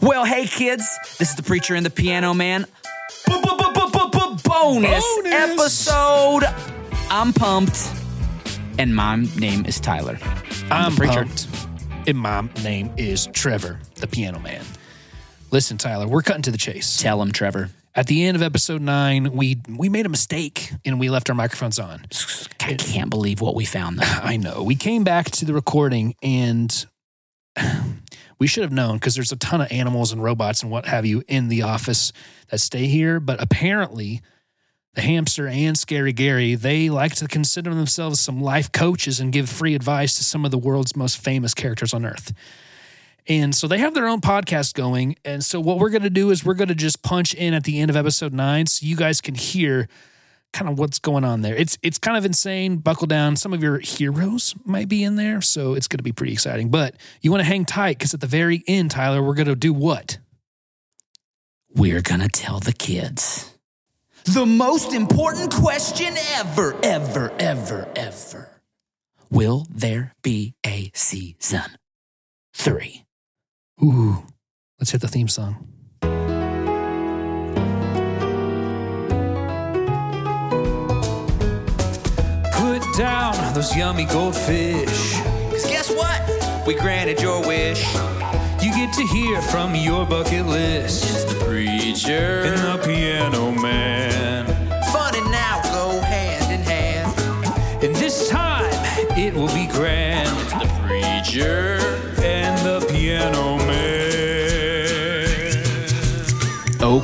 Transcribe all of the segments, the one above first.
Well, hey kids, this is the preacher and the piano man. Bonus Bonus. episode. I'm pumped, and my name is Tyler. I'm the preacher. pumped. And my name is Trevor, the piano man. Listen, Tyler, we're cutting to the chase. Tell him, Trevor. At the end of episode nine, we we made a mistake and we left our microphones on. I can't believe what we found. Though. I know. We came back to the recording and we should have known because there's a ton of animals and robots and what have you in the office that stay here. But apparently, the hamster and Scary Gary, they like to consider themselves some life coaches and give free advice to some of the world's most famous characters on earth. And so they have their own podcast going. And so what we're going to do is we're going to just punch in at the end of episode nine so you guys can hear kind of what's going on there. It's it's kind of insane. Buckle down. Some of your heroes might be in there, so it's going to be pretty exciting. But you want to hang tight because at the very end, Tyler, we're going to do what? We're gonna tell the kids the most important question ever, ever, ever, ever. Will there be a season three? Ooh, let's hit the theme song. Down those yummy goldfish. Cause guess what? We granted your wish. You get to hear from your bucket list. It's the preacher and the piano man. Fun and now go hand in hand. And this time it will be grand. It's the preacher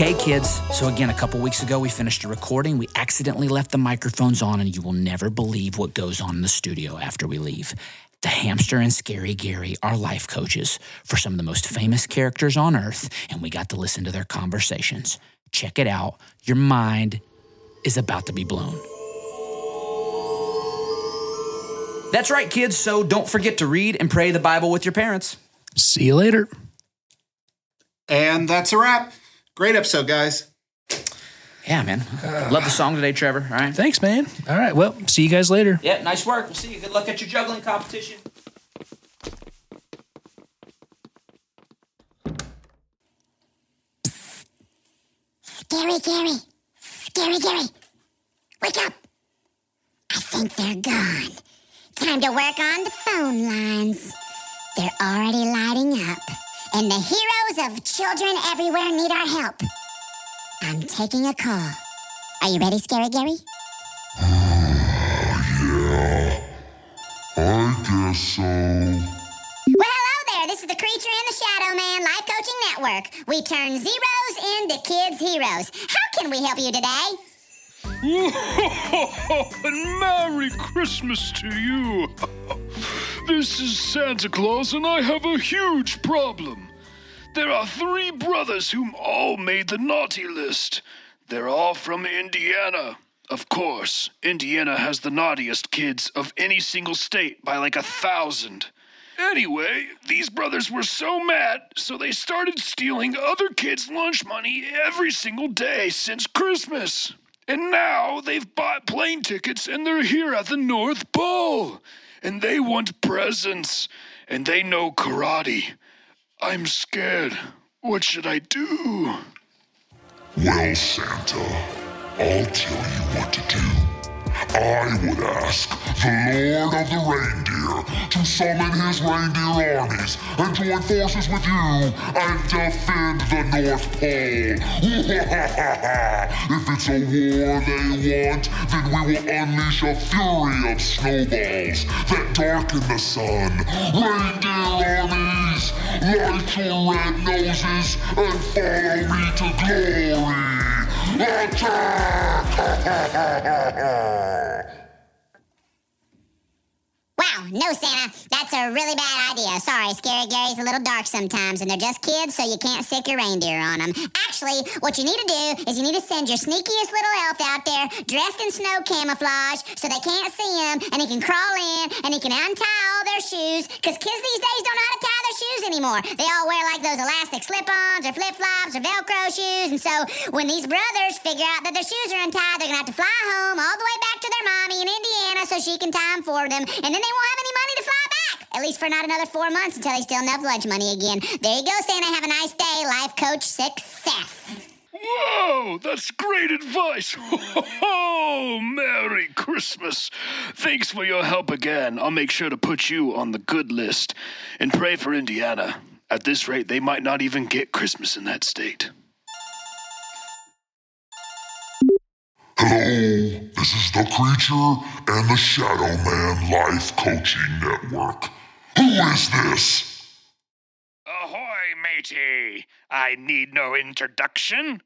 Okay, kids. So, again, a couple weeks ago, we finished a recording. We accidentally left the microphones on, and you will never believe what goes on in the studio after we leave. The hamster and Scary Gary are life coaches for some of the most famous characters on earth, and we got to listen to their conversations. Check it out. Your mind is about to be blown. That's right, kids. So, don't forget to read and pray the Bible with your parents. See you later. And that's a wrap. Great episode, guys. Yeah, man. Love the song today, Trevor. All right. Thanks, man. All right. Well, see you guys later. Yeah, nice work. We'll see you. Good luck at your juggling competition. Gary, Gary, Gary, Gary, wake up. I think they're gone. Time to work on the phone lines. They're already lighting up, and the heroes of children everywhere need our help. I'm taking a call. Are you ready, Scary Gary? Oh, yeah. I guess so. Well, hello there. This is the Creature in the Shadow Man Life Coaching Network. We turn zeros into kids' heroes. How can we help you today? and Merry Christmas to you. this is Santa Claus, and I have a huge problem. There are three brothers whom all made the naughty list. They're all from Indiana. Of course, Indiana has the naughtiest kids of any single state by like a thousand. Anyway, these brothers were so mad, so they started stealing other kids' lunch money every single day since Christmas. And now they've bought plane tickets and they're here at the North Pole. And they want presents. And they know karate. I'm scared. What should I do? Well, Santa, I'll tell you what to do. I would ask the Lord of the Reindeer to summon his reindeer armies and join forces with you and defend the North Pole. if it's a war they want, then we will unleash a fury of snowballs that darken the sun. Reindeer armies, light your red noses and follow me to glory. Attack! No, Santa. That's a really bad idea. Sorry, Scary Gary's a little dark sometimes, and they're just kids, so you can't sic your reindeer on them. Actually, what you need to do is you need to send your sneakiest little elf out there dressed in snow camouflage so they can't see him, and he can crawl in, and he can untie all their shoes, because kids these days don't know how to tie their shoes anymore. They all wear like those elastic slip-ons or flip-flops or Velcro shoes, and so when these brothers figure out that their shoes are untied, they're gonna have to fly home all the way back to their mommy in Indiana so she can tie them for them, and then they won't have any money to fly back. At least for not another four months until they steal enough lunch money again. There you go, Santa. Have a nice day. Life coach success. Whoa, that's great advice. Oh, Merry Christmas. Thanks for your help again. I'll make sure to put you on the good list and pray for Indiana. At this rate, they might not even get Christmas in that state. Hello, this is the Creature and the Shadow Man Life Coaching Network. Who is this? Ahoy, matey. I need no introduction.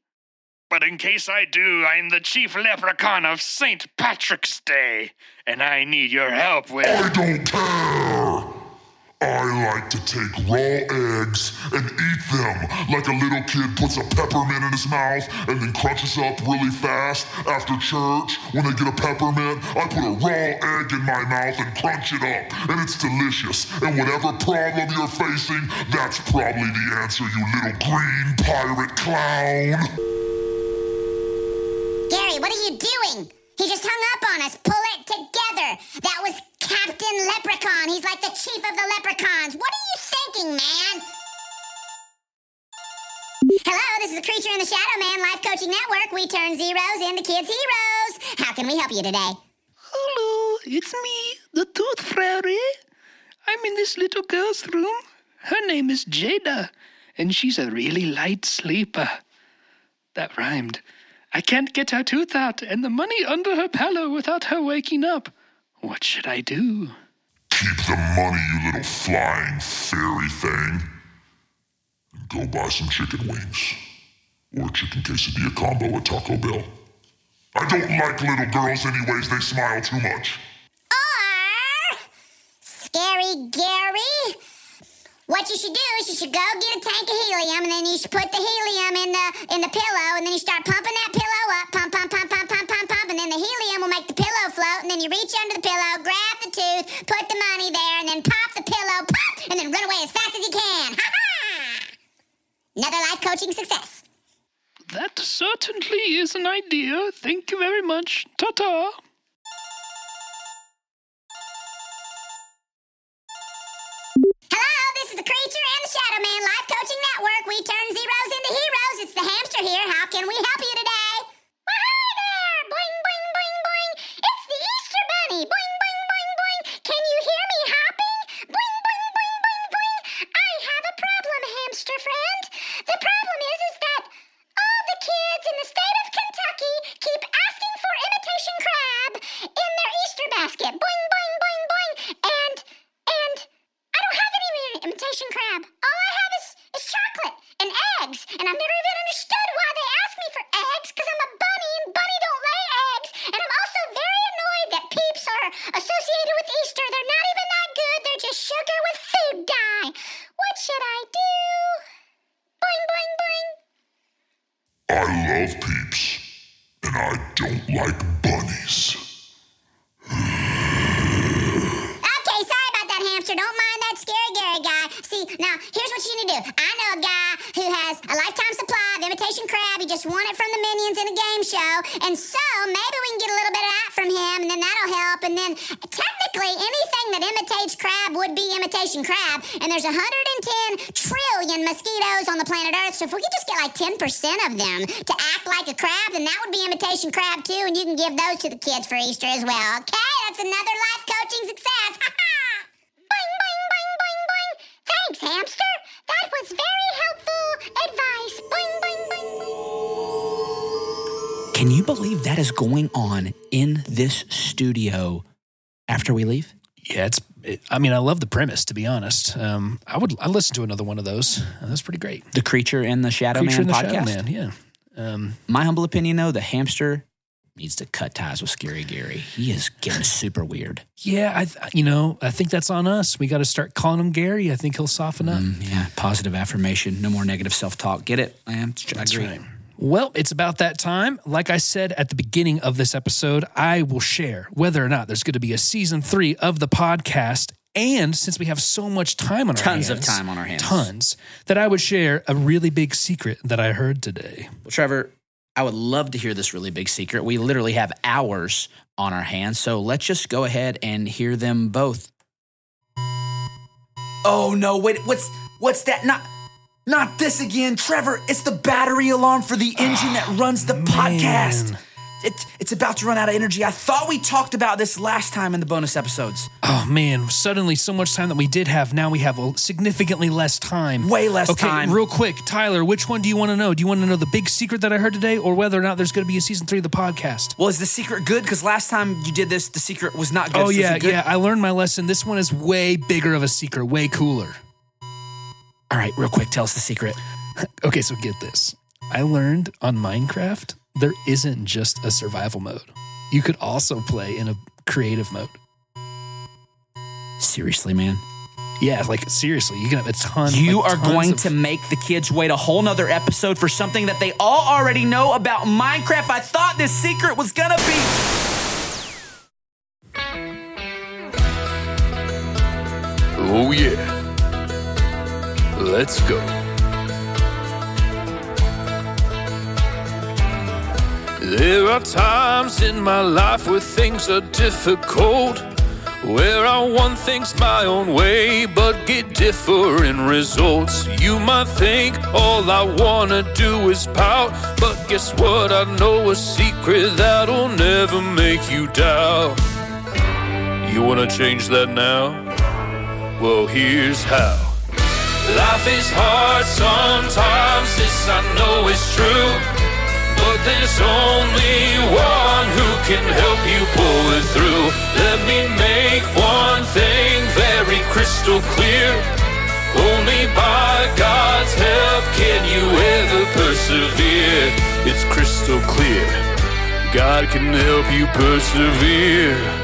But in case I do, I'm the chief leprechaun of St. Patrick's Day, and I need your help with. I don't care! I like to take raw eggs and eat them like a little kid puts a peppermint in his mouth and then crunches up really fast after church. When they get a peppermint, I put a raw egg in my mouth and crunch it up, and it's delicious. And whatever problem you're facing, that's probably the answer, you little green pirate clown. Gary, what are you doing? He just hung up on us. Pull it together. That was Captain Leprechaun. He's like the chief of the leprechauns. What are you thinking, man? Hello, this is the Creature in the Shadow Man Life Coaching Network. We turn zeros into kids' heroes. How can we help you today? Hello, it's me, the Tooth Fairy. I'm in this little girl's room. Her name is Jada, and she's a really light sleeper. That rhymed. I can't get her tooth out and the money under her pillow without her waking up. What should I do? Keep the money, you little flying fairy thing. And go buy some chicken wings. Or chicken quesadilla combo at Taco Bell. I don't like little girls anyways, they smile too much. Or, Scary Gary, what you should do is you should go get a tank of helium, and then you should put the helium in the in the pillow, and then you start pumping that pillow up, pump, pump, pump, pump, pump, you reach under the pillow, grab the tooth, put the money there, and then pop the pillow, pop, and then run away as fast as you can. Ha ha! Another life coaching success. That certainly is an idea. Thank you very much. Ta ta. Hello, this is the Creature and the Shadow Man Life Coaching love peeps, and I don't like bunnies. Okay, sorry about that, hamster. Don't mind that scary Gary guy. See, now, here's what you need to do. I know a guy who has a lifetime supply of imitation crab. He just won it from the Minions in a game show. And so, maybe we can get a little bit of that from him, and then that'll help. And then, technically, anything that imitates crab would be imitation crab. And there's 110 trillion mosquitoes on the planet Earth. So, if we could just get like 10% of them to act like a crab, then that would be imitation crab too. And you can give those to the kids for Easter as well. Okay, that's another life coaching success. boing, boing, boing, boing, boing. Thanks, hamster. That was very helpful advice. Boing, boing, boing. Can you believe that is going on in this studio after we leave? Yeah, it's. It, I mean, I love the premise. To be honest, um, I would. I listen to another one of those. Uh, that's pretty great. The Creature and the Shadow Creature Man podcast. Shadow Man. Yeah. Um, My humble opinion, though, the hamster needs to cut ties with Scary Gary. He is getting super weird. yeah, I. th- You know, I think that's on us. We got to start calling him Gary. I think he'll soften up. Mm, yeah, positive affirmation. No more negative self talk. Get it? I am. I That's agree. right. Well, it's about that time. Like I said at the beginning of this episode, I will share whether or not there's going to be a season three of the podcast. And since we have so much time on our Tons hands, of time on our hands. tons, that I would share a really big secret that I heard today. Well, Trevor, I would love to hear this really big secret. We literally have hours on our hands. So let's just go ahead and hear them both. Oh no, wait, what's what's that? Not not this again. Trevor, it's the battery alarm for the engine that ah, runs the podcast. man. It's about to run out of energy. I thought we talked about this last time in the bonus episodes. Oh man, suddenly so much time that we did have, now we have a significantly less time. Way less time. okay, time. real quick, Tyler, which one do you want to know? Do you want to know the big secret that I heard today or whether or not there's going to be a season three of the podcast? Well, is the secret good? Because last time you did this, the secret was not good. Oh So yeah, yeah. I learned my lesson. This one is way bigger of a secret, way cooler. All right, real quick, tell us the secret. Okay, so get this. I learned on Minecraft there isn't just a survival mode. You could also play in a creative mode. Seriously, man. Yeah, like seriously, you can have a ton. You like, are tons going of- to make the kids wait a whole nother episode for something that they all already know about Minecraft. I thought this secret was gonna be. Oh, yeah. Let's go. There are times in my life where things are difficult, where I want things my own way but get different results. You might think all I wanna do is pout, but guess what? I know a secret that'll never make you doubt. You wanna change that now? Well, here's how. Life is hard sometimes, this I know is true. But there's only one who can help you pull it through. Let me make one thing very crystal clear. Only by God's help can you ever persevere. It's crystal clear. God can help you persevere.